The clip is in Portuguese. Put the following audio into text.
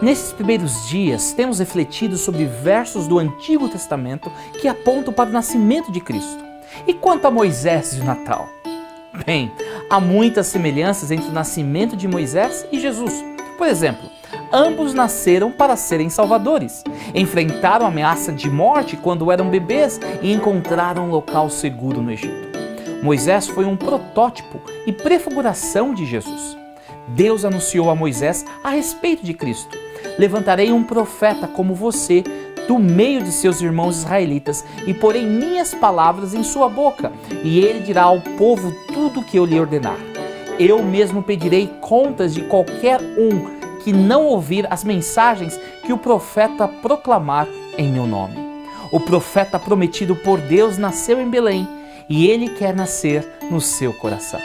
Nesses primeiros dias, temos refletido sobre versos do Antigo Testamento que apontam para o nascimento de Cristo. E quanto a Moisés e o Natal? Bem, há muitas semelhanças entre o nascimento de Moisés e Jesus. Por exemplo, ambos nasceram para serem salvadores, enfrentaram a ameaça de morte quando eram bebês e encontraram um local seguro no Egito. Moisés foi um protótipo e prefiguração de Jesus. Deus anunciou a Moisés a respeito de Cristo. Levantarei um profeta como você do meio de seus irmãos israelitas e porei minhas palavras em sua boca, e ele dirá ao povo tudo o que eu lhe ordenar. Eu mesmo pedirei contas de qualquer um que não ouvir as mensagens que o profeta proclamar em meu nome. O profeta prometido por Deus nasceu em Belém e ele quer nascer no seu coração.